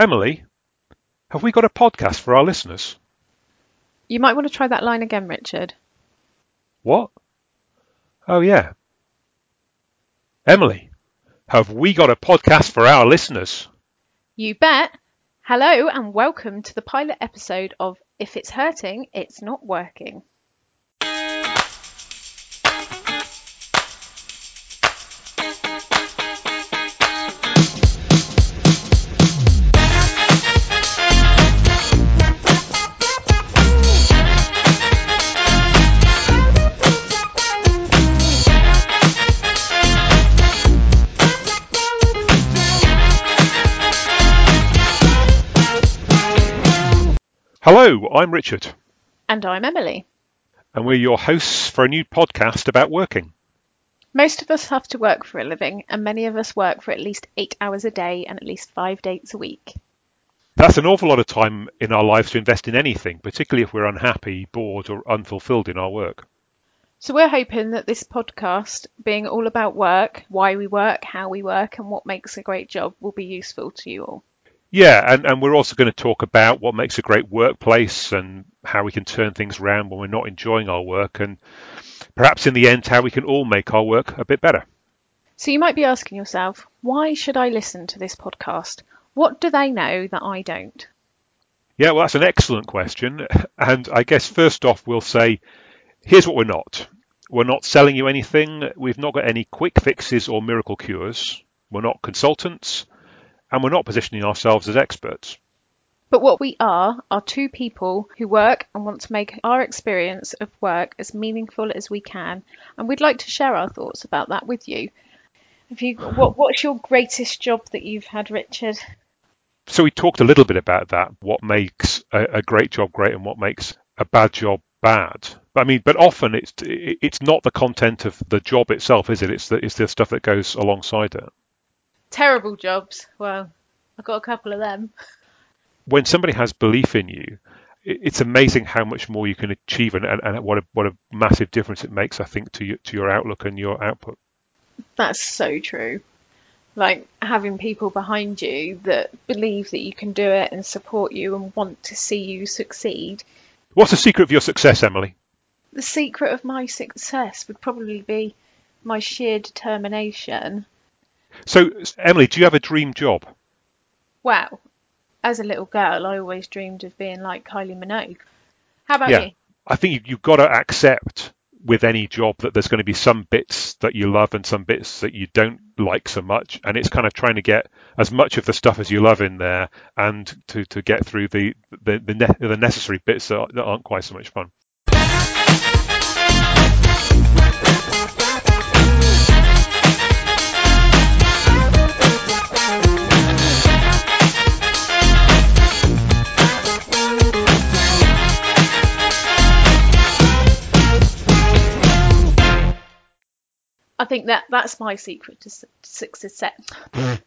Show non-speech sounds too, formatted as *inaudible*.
Emily, have we got a podcast for our listeners? You might want to try that line again, Richard. What? Oh, yeah. Emily, have we got a podcast for our listeners? You bet. Hello and welcome to the pilot episode of If It's Hurting, It's Not Working. Hello, I'm Richard, And I'm Emily. and we're your hosts for a new podcast about working. Most of us have to work for a living, and many of us work for at least eight hours a day and at least five days a week. That's an awful lot of time in our lives to invest in anything, particularly if we're unhappy, bored, or unfulfilled in our work. So we're hoping that this podcast, being all about work, why we work, how we work, and what makes a great job, will be useful to you all. Yeah, and, and we're also going to talk about what makes a great workplace and how we can turn things around when we're not enjoying our work, and perhaps in the end, how we can all make our work a bit better. So you might be asking yourself, why should I listen to this podcast? What do they know that I don't? Yeah, well, that's an excellent question. *laughs* And I guess first off, we'll say here's what we're not. We're not selling you anything. We've not got any quick fixes or miracle cures. We're not consultants. And we're not positioning ourselves as experts. But what we are are two people who work and want to make our experience of work as meaningful as we can, and we'd like to share our thoughts about that with you. Have you what what's your greatest job that you've had, Richard? So we talked a little bit about that, what makes a, a great job great and what makes a bad job bad. I mean, but often it's it's not the content of the job itself, is it? It's the it's the stuff that goes alongside it. Terrible jobs. Well, I've got a couple of them. when somebody has belief in you, it's amazing how much more you can achieve and, and, and what a what a massive difference it makes, I think, to you, to your outlook and your output. That's so true. Like having people behind you that believe that you can do it and support you and want to see you succeed. What's the secret of your success, Emily? The secret of my success would probably be my sheer determination. So, Emily, do you have a dream job? Well, As a little girl, I always dreamed of being like Kylie Minogue. How about Yeah. you? I think you, you've got to accept with any job that there's going to be some bits that you love and some bits that you don't like so much, and it's kind of trying to get as much of the stuff as you love in there, and to, to get through the the the, ne- the necessary bits that that aren't quite so much fun. I think that that's my secret to su- success. *laughs*